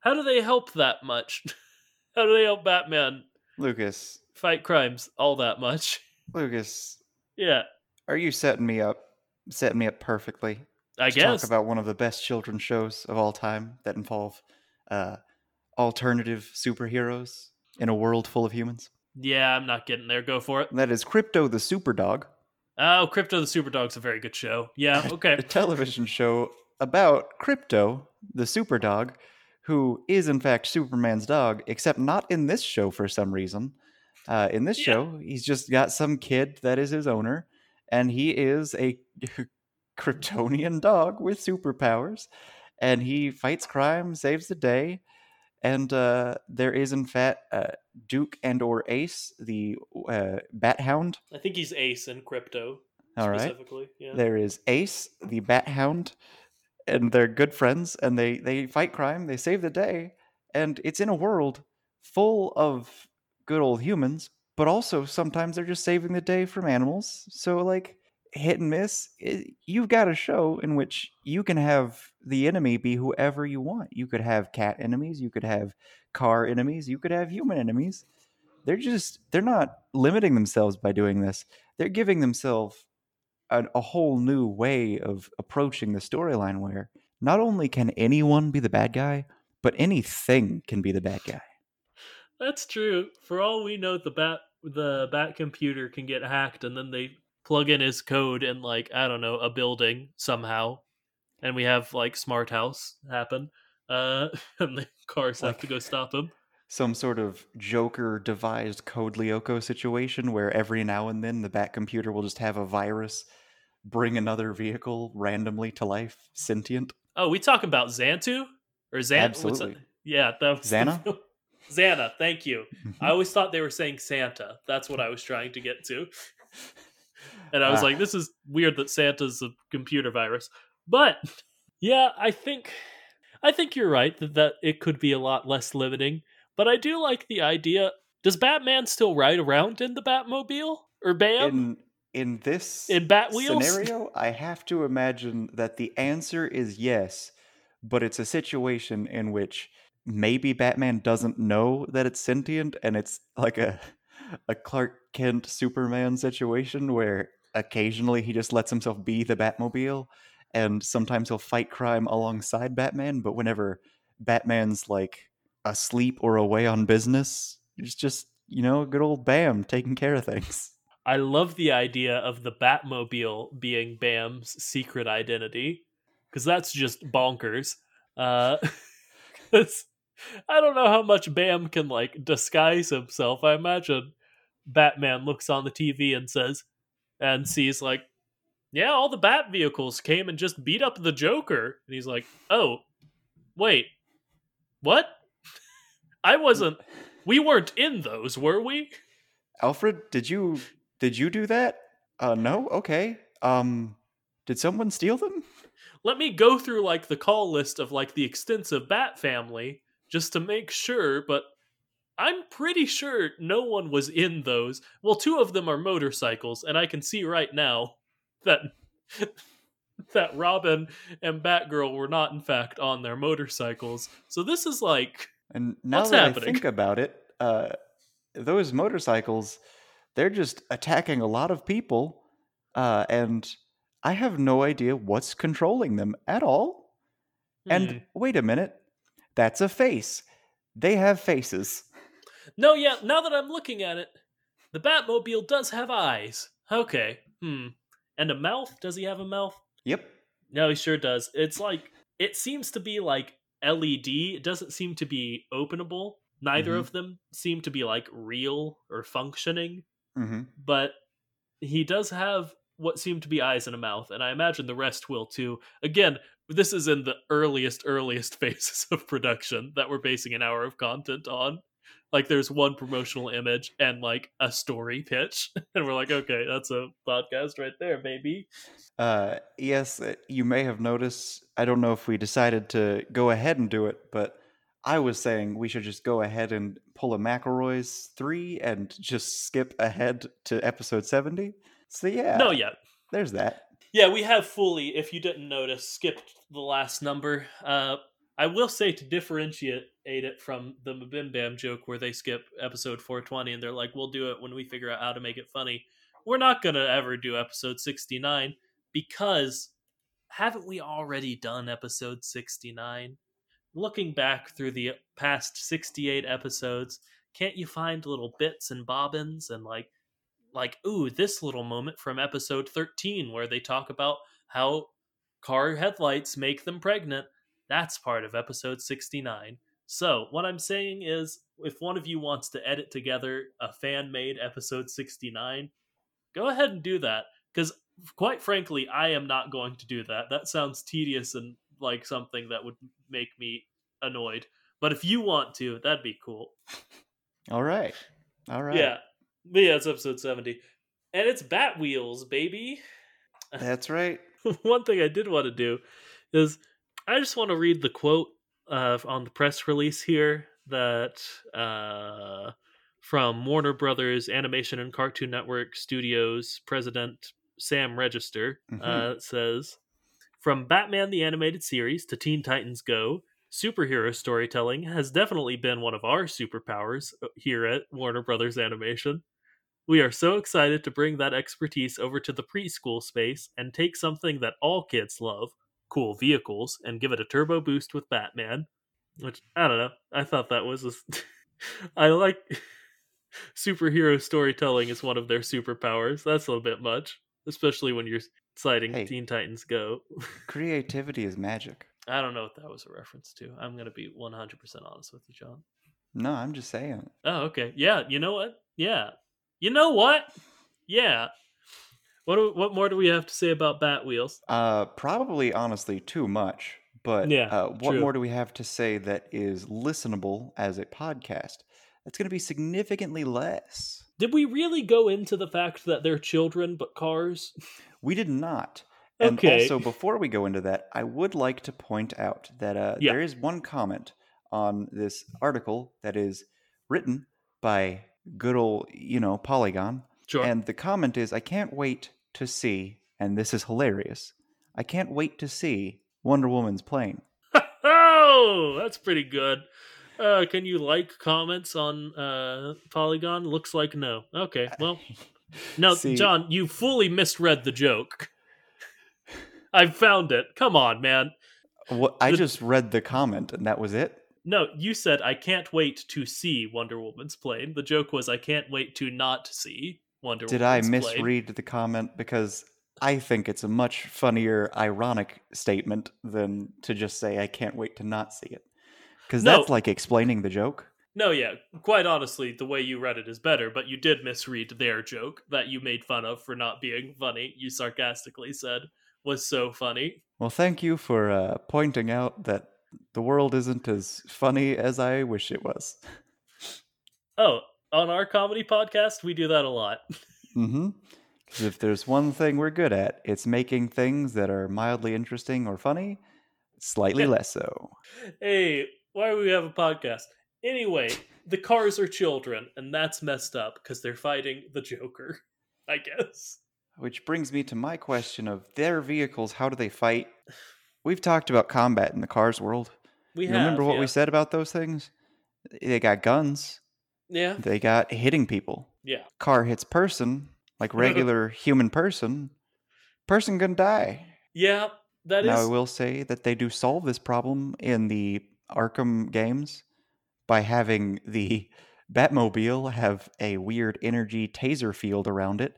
how do they help that much? how do they help Batman Lucas, fight crimes all that much? Lucas, Yeah, are you setting me up? Setting me up perfectly. I to guess. talk about one of the best children's shows of all time that involve uh, alternative superheroes in a world full of humans. yeah, I'm not getting there. Go for it. And that is Krypto the Superdog, Oh, Krypto the Superdog's a very good show. Yeah, okay. a television show about Krypto the Superdog, who is in fact Superman's dog, except not in this show for some reason. Uh, in this Yeah. show, he's just got some kid that is his owner, and he is a Kryptonian dog with superpowers, and he fights crime, saves the day, and uh, there is in fact uh, Duke and or Ace, the uh, Bat Hound. I think he's Ace in Krypto All right, specifically. Yeah. there is Ace, the Bat Hound, and they're good friends, and they they fight crime, they save the day, and it's in a world full of good old humans, but also sometimes they're just saving the day from animals. So like hit and miss. i- You've got a show in which you can have the enemy be whoever you want. You could have cat enemies, you could have car enemies, you could have human enemies. They're just they're not limiting themselves by doing this. They're giving themselves a, a whole new way of approaching the storyline where not only can anyone be the bad guy, but anything can be the bad guy. That's true. For all we know, the bat the bat computer can get hacked, and then they plug in his code in like I don't know a building somehow, and we have like smart house happen, uh, and the cars have to go stop him. Some sort of Joker devised Code Lyoko situation where every now and then the Bat computer will just have a virus bring another vehicle randomly to life, sentient. Oh, we talking about Xantu or Xan? Absolutely. Yeah, that was the Xana? Xana, thank you. I always thought they were saying Santa. That's what I was trying to get to. And I was Ah. like, this is weird that Santa's a computer virus. But yeah, I think I think you're right that, that it could be a lot less limiting. But I do like the idea. Does Batman still ride around in the Batmobile? Or Bam? in in this In Batwheels scenario, I have to imagine that the answer is yes, but it's a situation in which maybe Batman doesn't know that it's sentient and it's like a a Clark Kent Superman situation where occasionally he just lets himself be the Batmobile and sometimes he'll fight crime alongside Batman. But whenever Batman's like asleep or away on business, it's just you know a good old Bam taking care of things. I love the idea of the Batmobile being Bam's secret identity because that's just bonkers. Uh, I don't know how much Bam can like disguise himself. I imagine Batman looks on the TV and says, and sees like, yeah, all the Bat vehicles came and just beat up the Joker, and he's like, oh, wait, what? I wasn't. We weren't in those, were we? Alfred, did you did you do that? Uh, no. Okay. Um, did someone steal them? Let me go through like the call list of like the extensive Bat family just to make sure, but I'm pretty sure no one was in those. Well, two of them are motorcycles, and I can see right now that that Robin and Batgirl were not in fact on their motorcycles. So this is like And now What's that I think about it, uh, those motorcycles, they're just attacking a lot of people, uh, and I have no idea what's controlling them at all. hmm. And wait a minute, that's a face. They have faces. No, yeah, now that I'm looking at it, the Batmobile does have eyes. Okay. Hmm. And a mouth? Does he have a mouth? Yep. No, he sure does. It's like it seems to be like LED. It doesn't seem to be openable. Neither Mhm. of them seem to be like real or functioning, hmm but he does have what seem to be eyes and a mouth, and I imagine the rest will too. Again, this is in the earliest, earliest phases of production that we're basing an hour of content on. Like, there's one promotional image and like a story pitch, and we're like, okay, that's a podcast right there, baby. Uh, yes, uh, you may have noticed. I don't know if we decided to go ahead and do it, but I was saying we should just go ahead and pull a McElroy's three and just skip ahead to episode seventy. So yeah, No, yeah, there's that. Yeah, we have fully, if you didn't notice, skipped the last number. Uh, I will say to differentiate it from the Bim Bam joke where they skip episode 420 and they're like, we'll do it when we figure out how to make it funny. We're not going to ever do episode 69 because haven't we already done episode 69? Looking back through the past 68 episodes, can't you find little bits and bobbins and like like ooh this little moment from episode 13 where they talk about how car headlights make them pregnant. That's part of episode 69 so what i'm saying is if one of you wants to edit together a fan made episode 69 go ahead and do that because quite frankly i am not going to do that. That sounds tedious and like something that would make me annoyed. But if you want to that'd be cool. All right, all right. yeah. But yeah, it's episode 70. And it's Bat Wheels, baby. that's right. One thing I did want to do is I just want to read the quote uh, on the press release here that uh, from Warner Brothers Animation and Cartoon Network Studios president Sam Register Mhm. uh, says From Batman the Animated Series to Teen Titans Go, superhero storytelling has definitely been one of our superpowers uh, here at Warner Brothers Animation. We are so excited to bring that expertise over to the preschool space and take something that all kids love, cool vehicles, and give it a turbo boost with Batman. Which, I don't know. I thought that was. A, I like. Superhero storytelling is one of their superpowers. That's a little bit much, especially when you're citing Hey. Teen Titans Go. Creativity is magic. I don't know what that was a reference to. I'm going to be 100% honest with you, John. No, I'm just saying. Oh, okay. Yeah, you know what? Yeah. You know what? Yeah. What do, what more do we have to say about Bat Wheels? Uh, probably, honestly, too much. But Yeah, uh, what true. more do we have to say that is listenable as a podcast? That's going to be significantly less. Did we really go into the fact that they're children but cars? We did not. And Okay. also, before we go into that, I would like to point out that uh, Yeah. there is one comment on this article that is written by good old, you know, Polygon. Sure. And the comment is I can't wait to see, and this is hilarious, I can't wait to see Wonder Woman's plane. oh, that's pretty good. Uh, can you like comments on uh, Polygon? Looks like no. Okay, well, no, See- John, you fully misread the joke. I found it. Come on, man. What, I The- just read the comment and that was it. No, you said I can't wait to see Wonder Woman's plane. The joke was I can't wait to not see Wonder Woman's plane. Did I Woman's plane. misread the comment? Because I think it's a much funnier, ironic statement than to just say I can't wait to not see it. Because No. that's like explaining the joke. No, yeah, quite honestly, the way you read it is better, but you did misread their joke that you made fun of for not being funny. You sarcastically said was so funny. Well, thank you for uh, pointing out that the world isn't as funny as I wish it was. Oh, on our comedy podcast, we do that a lot. Mm-hmm. Because if there's one thing we're good at, it's making things that are mildly interesting or funny, slightly less so. hey, why do we have a podcast? Anyway, the cars are children, and that's messed up because they're fighting the Joker, I guess. Which brings me to my question of their vehicles, how do they fight? We've talked about combat in the cars world. We You have, remember what yeah. we said about those things? They got guns. Yeah, They got hitting people. yeah. Car hits person, like regular human person. Person gonna die. Yeah, that is. now I will say that they do solve this problem in the Arkham games by having the Batmobile have a weird energy taser field around it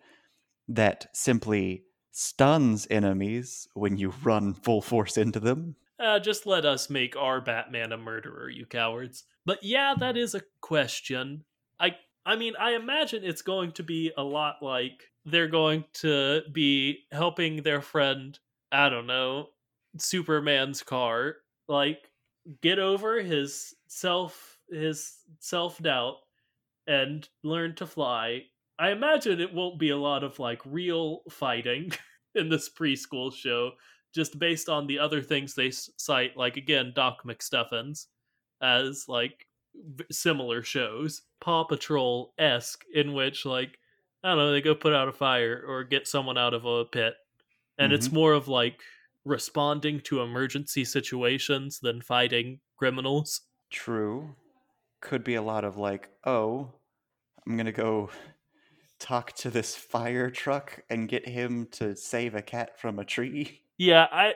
that simply stuns enemies when you run full force into them. Uh, just let us make our Batman a murderer, you cowards. But yeah, that is a question. I I mean, I imagine it's going to be a lot like they're going to be helping their friend, I don't know, Superman's car, like get over his self his self-doubt and learn to fly. I imagine it won't be a lot of like real fighting in this preschool show just based on the other things they cite, like again Doc McStuffins, as like v- similar shows, Paw Patrol esque, in which like I don't know they go put out a fire or get someone out of a pit, and it's mm-hmm. more of like responding to emergency situations than fighting criminals. True. Could be a lot of like, oh, I'm going to go talk to this fire truck and get him to save a cat from a tree. Yeah, I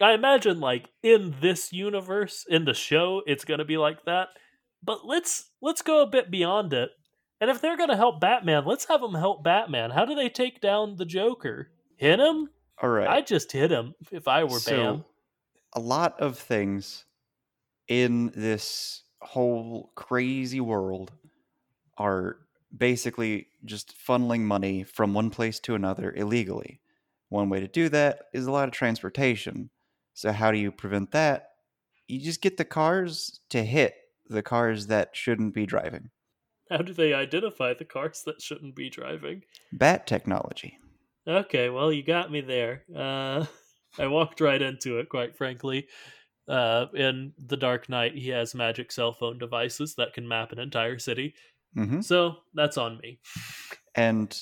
I imagine like in this universe, in the show, it's gonna be like that. But let's let's go a bit beyond it. And if they're gonna help Batman, let's have them help Batman. How do they take down the Joker? Hit him? All right. I'd just hit him if I were So, Bam. a lot of things in this whole crazy world are basically just funneling money from one place to another illegally. One way to do that is a lot of transportation. So, how do you prevent that? You just get the cars to hit the cars that shouldn't be driving. How do they identify the cars that shouldn't be driving? Bat technology. Okay, well, you got me there. Uh, I walked right into it, quite frankly. Uh, in The Dark Knight, he has magic cell phone devices that can map an entire city. Hmm So that's on me. And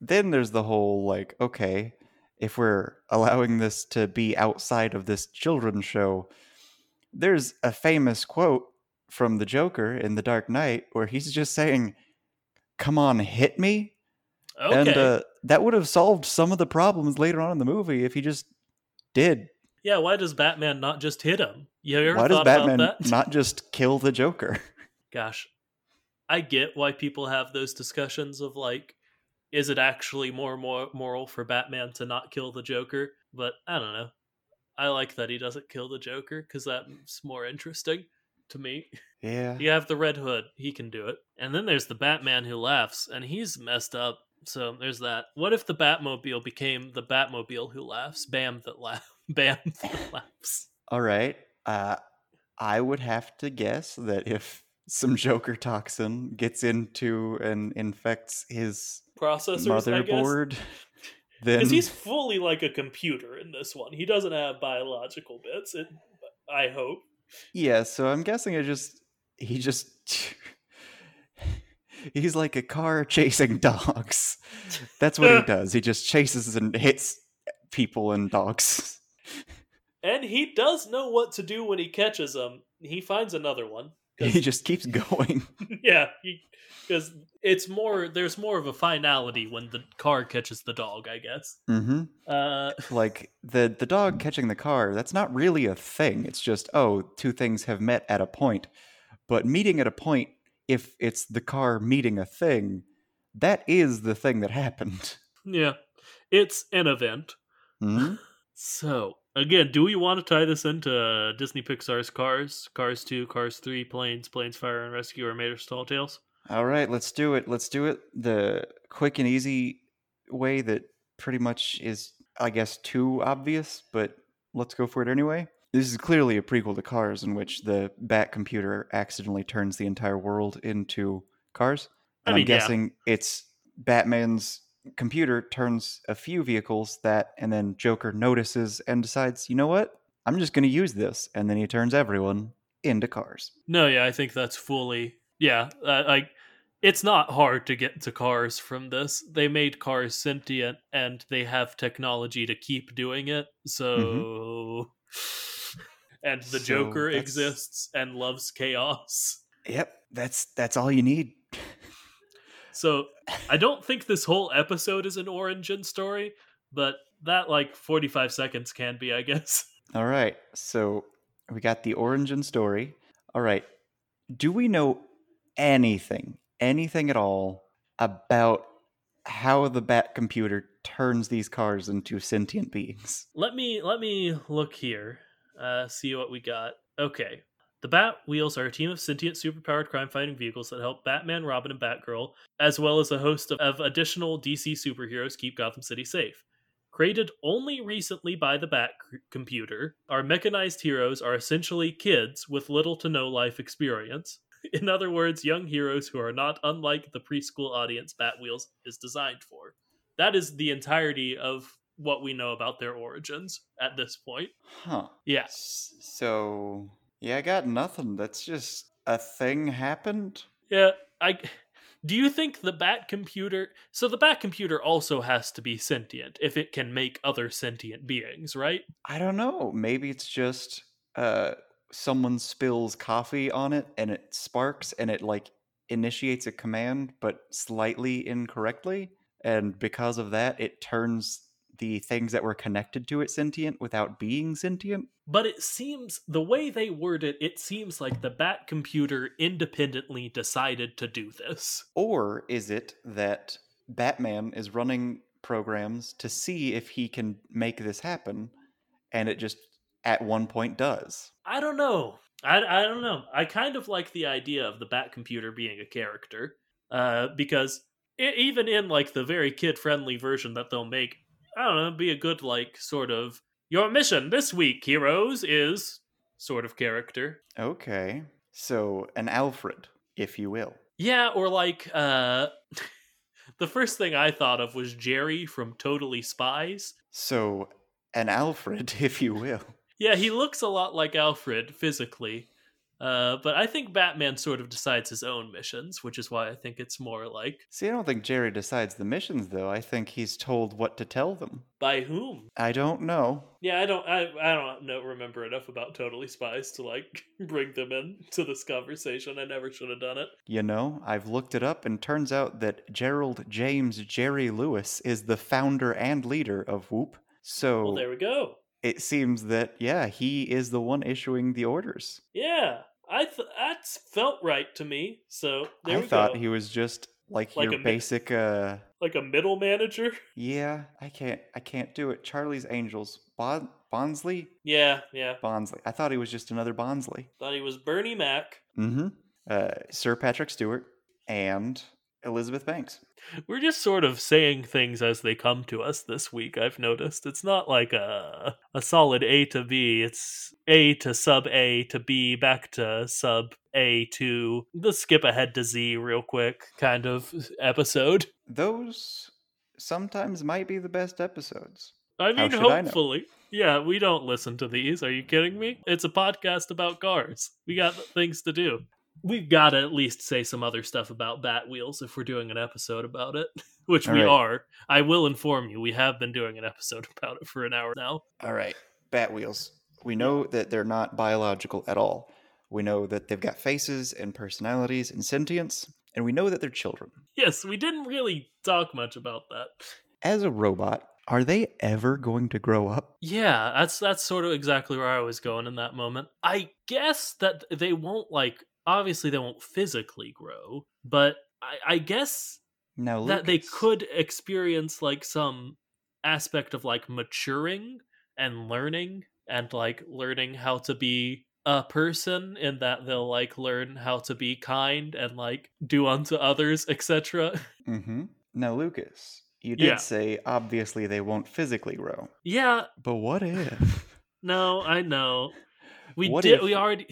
then there's the whole like, okay, if we're allowing this to be outside of this children's show, there's a famous quote from the Joker in The Dark Knight where he's just saying, Come on, hit me. Okay. And uh, that would have solved some of the problems later on in the movie if he just did. yeah, why does Batman not just hit him? You ever Why does Batman about that? not just kill the Joker? Gosh, I get why people have those discussions of like, is it actually more, more moral for Batman to not kill the Joker? But I don't know. I like that he doesn't kill the Joker because that's more interesting to me. Yeah. You have the Red Hood, he can do it. And then there's the Batman who laughs, and he's messed up. So there's that. What if the Batmobile became the Batmobile who laughs? Bam that laugh. Bam that laughs. All right. Uh, I would have to guess that if some Joker toxin gets into and infects his Processors, motherboard, then Because he's fully like a computer in this one. He doesn't have biological bits. It, I hope. yeah. So I'm guessing it just he just he's like a car chasing dogs. That's what he does. He just chases and hits people and dogs. And he does know what to do when he catches them. He finds another one He just keeps going. yeah, because it's more. There's more of a finality when the car catches the dog. I guess. hmm Uh, Like the the dog catching the car, that's not really a thing. It's just oh, two things have met at a point. But meeting at a point, if it's the car meeting a thing, that is the thing that happened. yeah, it's an event. Mhm. So again, do we want to tie this into uh, Disney Pixar's Cars, Cars Two, Cars Three, Planes, Planes Fire and Rescue, or Mater's Tall Tales? All right, let's do it. Let's do it the quick and easy way that pretty much is, I guess, too obvious, but let's go for it anyway. This is clearly a prequel to Cars, in which the Bat computer accidentally turns the entire world into cars. I And mean, I'm yeah. guessing it's Batman's computer turns a few vehicles that, and then Joker notices and decides, you know what? I'm just going to use this. And then he turns everyone into cars. No, yeah, I think that's fully yeah. Uh, like, it's not hard to get to Cars from this. They made Cars sentient, and they have technology to keep doing it. So, and the So Joker that's- exists and loves chaos. Yep, that's that's all you need. So I don't think this whole episode is an origin story, but that like 45 seconds can be, I guess. All right. So we got the origin story. All right. Do we know anything, anything at all about how the Bat computer turns these cars into sentient beings? Let me let me look here. Uh see what we got. Okay. The Bat Wheels are a team of sentient superpowered crime fighting vehicles that help Batman, Robin, and Batgirl, as well as a host of, of additional DC superheroes keep Gotham City safe. Created only recently by the Bat c- computer, our mechanized heroes are essentially kids with little to no life experience. In other words, young heroes who are not unlike the preschool audience Batwheels is designed for. That is the entirety of what we know about their origins at this point. Huh. Yeah. So, yeah, I got nothing. That's just a thing happened. Yeah, I do you think the bat computer so the bat computer also has to be sentient if it can make other sentient beings, right? I don't know. Maybe it's just uh someone spills coffee on it and it sparks and it like initiates a command but slightly incorrectly and because of that it turns the things that were connected to it sentient without being sentient. But it seems the way they word it, it seems like the bat computer independently decided to do this. Or is it that Batman is running programs to see if he can make this happen and it just at one point does? I don't know. I, I don't know. I kind of like the idea of the bat computer being a character, uh, because even in like the very kid friendly version that they'll make, I don't know, be a good like sort of your mission this week, heroes, is sort of character. Okay. So, an Alfred, if you will. Yeah, or like uh, the first thing I thought of was Jerry from Totally Spies. So, an Alfred, if you will. Yeah, he looks a lot like Alfred physically. Uh, but I think Batman sort of decides his own missions, which is why I think it's more like See, I don't think Jerry decides the missions, though. I think he's told what to tell them. by whom. I don't know. Yeah, I don't, I, I don't know, remember enough about Totally Spies to like bring them into this conversation. I never should have done it. You know, I've looked it up, and turns out that Gerald James Jerry Lewis is the founder and leader of WOOHP. So, Well, there we go. it seems that, yeah, he is the one issuing the orders. Yeah, I th- that felt right to me. So there I we thought go. he was just like, Like your a mi- basic, uh, like a middle manager. yeah, I can't, I can't do it. Charlie's Angels. Bon- Bonsley? Yeah, yeah. Bonsley. I thought he was just another Bonsley. Thought he was Bernie Mac. Mm-hmm. Uh, Sir Patrick Stewart and Elizabeth Banks. We're just sort of saying things as they come to us this week. I've noticed it's not like a a solid A to B. It's A to sub A to B back to sub A to the skip ahead to Z real quick kind of episode. Those sometimes might be the best episodes. I mean, should I hopefully. Yeah, we don't listen to these. Are you kidding me? It's a podcast about cars. We got things to do. We've got to at least say some other stuff about Bat Wheels if we're doing an episode about it, which All we right. are. I will inform you, we have been doing an episode about it for an hour now. All right, Bat wheels. We know that they're not biological at all. We know that they've got faces and personalities and sentience, and we know that they're children. Yes, we didn't really talk much about that. As a robot, are they ever going to grow up? Yeah, that's that's sort of exactly where I was going in that moment. I guess that they won't like obviously they won't physically grow, but I, I guess Now, that they could experience like some aspect of like maturing and learning and like learning how to be a person in that they'll like learn how to be kind and like do unto others etc Mm-hmm. Now, Lucas, you did Yeah. say obviously they won't physically grow, yeah. But what if? No i know. We What did if- we already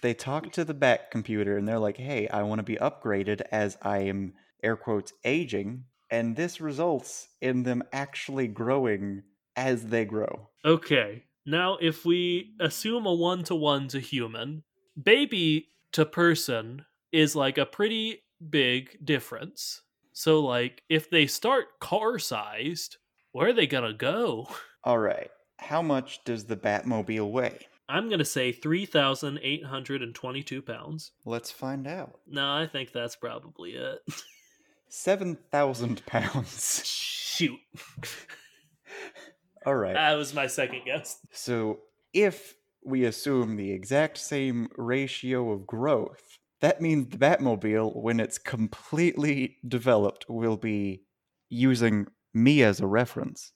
they talk to the bat computer and they're like, "Hey, I want to be upgraded as I am air quotes aging," and this results in them actually growing as they grow. Okay. Now, if we assume a one to one to human, baby to person is like a pretty big difference. So, like, if they start car sized, where are they gonna go? All right, how much does the Batmobile weigh? I'm gonna say 3,822 pounds. Let's find out. No, I think that's probably it. Seven thousand pounds. Shoot. All right. That was my second guess. So if we assume the exact same ratio of growth, that means the Batmobile, when it's completely developed, will be using me as a reference.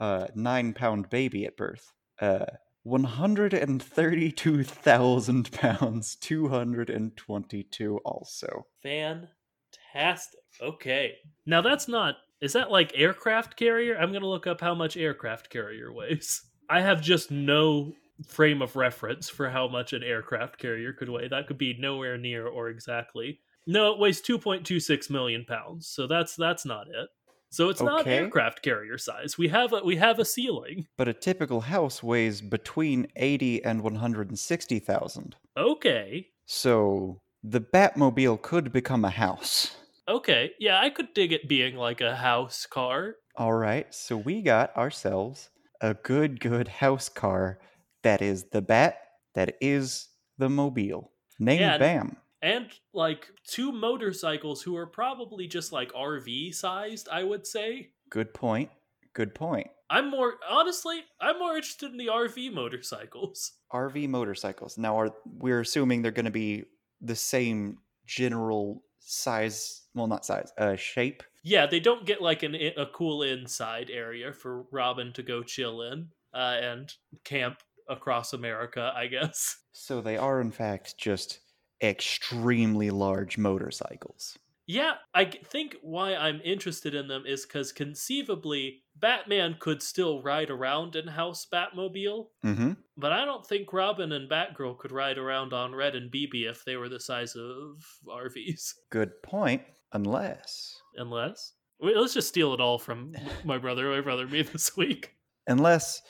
A nine pound baby at birth. Uh, 132,000 pounds, 222 also. Fantastic. Okay. Now that's not is that like aircraft carrier? I'm going to look up how much aircraft carrier weighs. I have just no frame of reference for how much an aircraft carrier could weigh. That could be nowhere near or exactly. No, it weighs 2.26 million pounds. So that's that's not it. So it's not aircraft carrier size. We have a we have a ceiling. But a typical house weighs between 80 and 160,000. Okay. So the Batmobile could become a house. Okay. Yeah, I could dig it being like a house car. All right, so we got ourselves a good, good house car that is the Bat, that is the Mobile. Name Yeah, Bam. And like two motorcycles who are probably just like RV sized, I would say. Good point. Good point. I'm more honestly, I'm more interested in the RV motorcycles. RV motorcycles. Now, are we're assuming they're going to be the same general size? Well, not size, uh, shape. Yeah, they don't get like an a cool inside area for Robin to go chill in uh, and camp across America, I guess. So they are, in fact, just extremely large motorcycles. Yeah, I think why I'm interested in them is because conceivably Batman could still ride around in House Batmobile, Mm-hmm. But I don't think Robin and Batgirl could ride around on Red and Bibi if they were the size of RVs. Good point. Unless, Unless. Wait, let's just steal it all from my brother, my brother, me this week. unless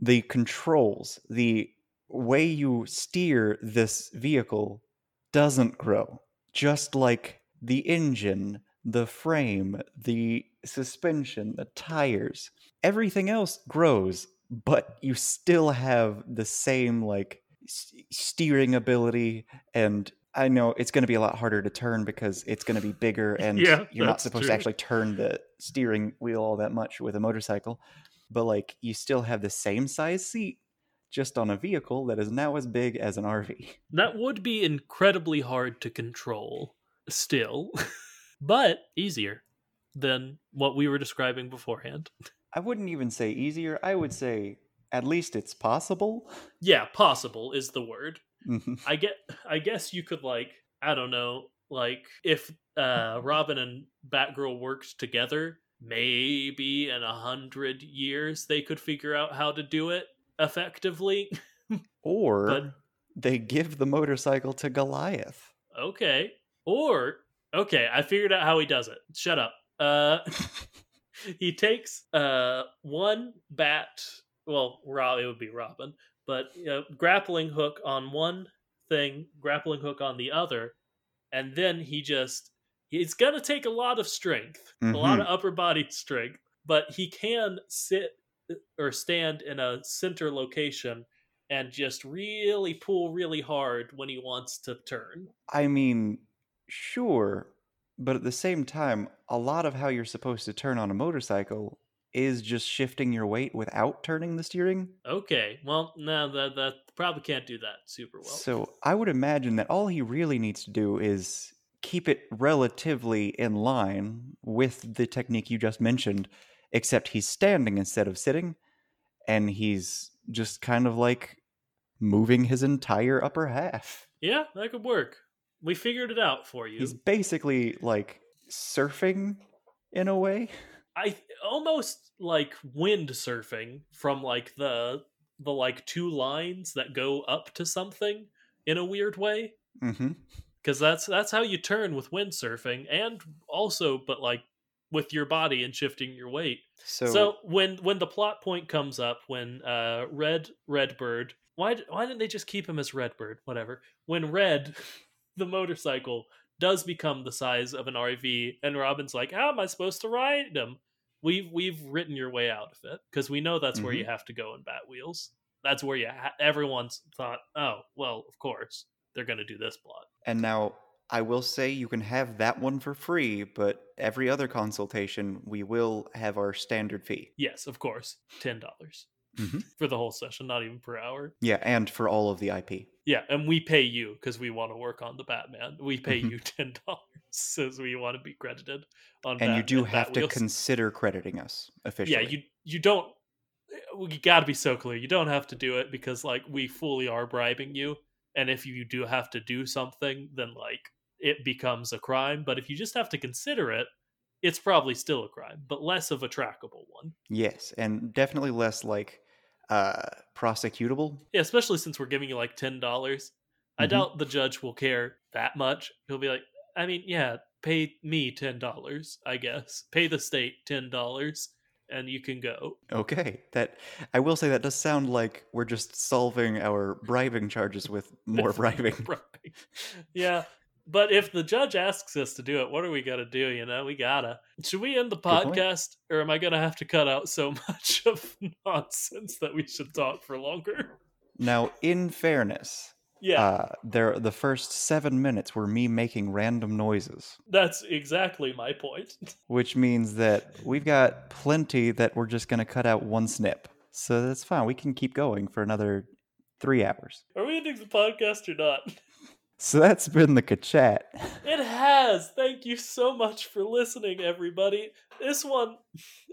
the controls, the way you steer this vehicle doesn't grow. Just like the engine, the frame, the suspension, the tires, everything else grows, but you still have the same like s- steering ability and I know it's going to be a lot harder to turn because it's going to be bigger and Yeah, you're not supposed to actually turn the steering wheel all that much with a motorcycle but like you still have the same size seat just on a vehicle that is now as big as an RV. That would be incredibly hard to control, still, but easier than what we were describing beforehand. I wouldn't even say easier. I would say at least it's possible. Yeah, possible is the word. Mhm. I get I guess you could like I don't know like if uh Robin and Batgirl worked together maybe in a hundred years they could figure out how to do it effectively or but they give the motorcycle to Goliath. okay. Or okay I figured out how he does it. Shut up. Uh he takes uh one bat well Rob it would be Robin but you know, grappling hook on one thing grappling hook on the other and then he just it's gonna take a lot of strength a lot of upper body strength but he can sit or stand in a center location and just really pull really hard when he wants to turn. I mean, sure, but at the same time, a lot of how you're supposed to turn on a motorcycle is just shifting your weight without turning the steering. Okay, well, no, that that probably can't do that super well. So I would imagine that all he really needs to do is keep it relatively in line with the technique you just mentioned, except he's standing instead of sitting, and he's just kind of like moving his entire upper half. yeah, that could work. We figured it out for you. He's basically like surfing in a way. I almost like wind surfing from like the the like two lines that go up to something in a weird way Mm-hmm. because that's that's how you turn with windsurfing and also but like with your body and shifting your weight. So, so, when when the plot point comes up when uh red redbird why why didn't they just keep him as redbird? Whatever. When red the motorcycle does become the size of an rv and robin's like how am i supposed to ride him? We've we've written your way out of it because we know that's where you have to go in bat wheels. That's where you ha- everyone's thought oh well of course they're gonna do this plot. And now I will say you can have that one for free, but every other consultation we will have our standard fee. yes of course ten dollars Mhm. for the whole session not even per hour Yeah, and for all of the IP. Yeah, and we pay you because we want to work on the Batman. We pay Mhm. you ten dollars as we want to be credited on. And you Bat- do have to consider crediting us officially. Yeah, you you don't. We got to be so clear. You don't have to do it because like we fully are bribing you, and if you do have to do something, then like it becomes a crime. But if you just have to consider it, it's probably still a crime, but less of a trackable one. Yes, and definitely less like uh prosecutable. Yeah, especially since we're giving you like ten dollars. I Mhm. doubt the judge will care that much. He'll be like, I mean, yeah, pay me ten dollars, I guess. Pay the state ten dollars, and you can go. Okay, that I will say that does sound like we're just solving our bribing charges with more bribing. Bribing. yeah, but if the judge asks us to do it, what are we gonna do? You know, we gotta. Should we end the podcast, or am I gonna have to cut out so much of nonsense that we should talk for longer? Now, in fairness, Yeah, uh, there the first seven minutes were me making random noises, that's exactly my point. which means that we've got plenty that we're just gonna cut out one snip. So that's fine. We can keep going for another three hours. Are we ending the podcast or not? So that's been the chat. It has. Thank you so much for listening, everybody. This one,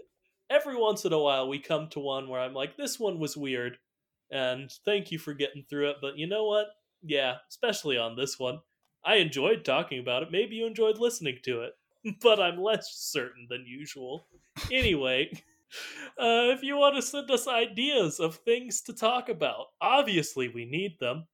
every once in a while, we come to one where I'm like, this one was weird. And thank you for getting through it. But you know what? Yeah, especially on this one. I enjoyed talking about it. Maybe you enjoyed listening to it. But I'm less certain than usual. Anyway, uh, if you want to send us ideas of things to talk about, obviously we need them.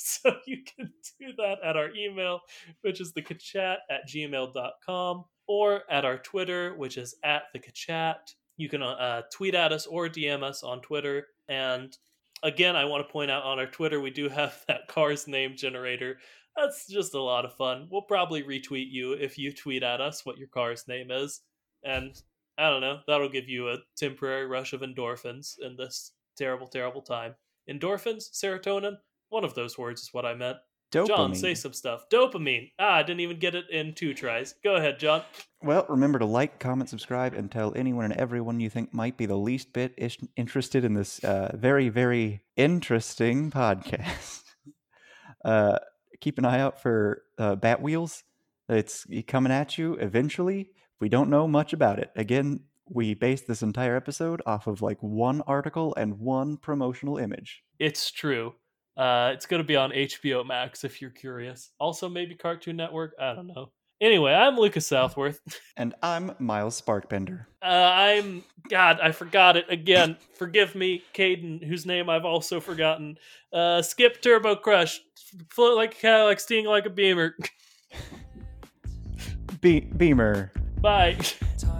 so you can do that at our email, which is thekachat at gmail.com, or at our Twitter, which is at thekachat. You can uh, tweet at us or DM us on Twitter. And again, I want to point out on our Twitter, we do have that car's name generator. That's just a lot of fun. We'll probably retweet you if you tweet at us what your car's name is. And I don't know, that'll give you a temporary rush of endorphins in this terrible, terrible time. Endorphins, serotonin, one of those words is what I meant. Dopamine. John, say some stuff. Dopamine. Ah, I didn't even get it in two tries. Go ahead, John. Well, remember to like, comment, subscribe, and tell anyone and everyone you think might be the least bit ish- interested in this uh, very, very interesting podcast. uh, keep an eye out for uh, Bat Wheels. It's coming at you eventually. We don't know much about it. Again, we based this entire episode off of like one article and one promotional image. It's true. Uh, it's going to be on HBO Max if you're curious. Also, maybe Cartoon Network. I don't know. Anyway, I'm Lucas Southworth. And I'm Miles Sparkbender. Uh, I'm God. I forgot it again. Forgive me, Caden, whose name I've also forgotten. Uh, Skip Turbo Crush, float like a Cadillac, sting like a Beamer. Be- Beamer. Bye. Time